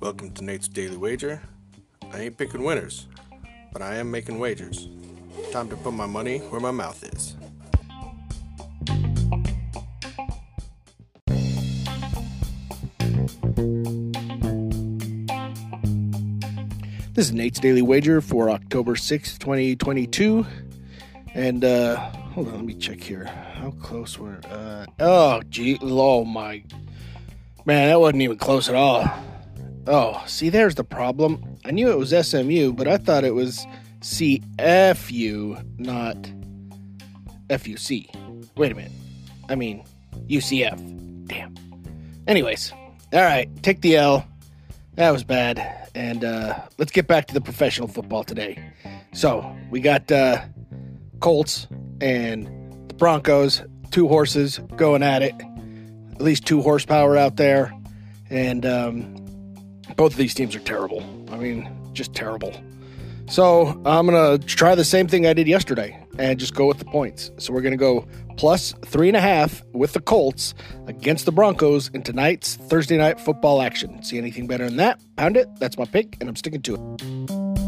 Welcome to Nate's Daily Wager. I ain't picking winners, but I am making wagers. Time to put my money where my mouth is. This is Nate's Daily Wager for October 6th, 2022. And, uh, hold on, let me check here. How close were, uh, oh, gee, oh my, man, that wasn't even close at all. Oh, see, there's the problem. I knew it was SMU, but I thought it was CFU, not FUC. Wait a minute. I mean, UCF. Damn. Anyways, all right, take the L. That was bad. And uh, let's get back to the professional football today. So we got uh, Colts and the Broncos, two horses going at it. At least two horsepower out there. And um, both of these teams are terrible. I mean, just terrible. So I'm going to try the same thing I did yesterday and just go with the points. So we're going to go plus three and a half with the Colts against the Broncos in tonight's Thursday night football action. See anything better than that? Pound it. That's my pick, and I'm sticking to it.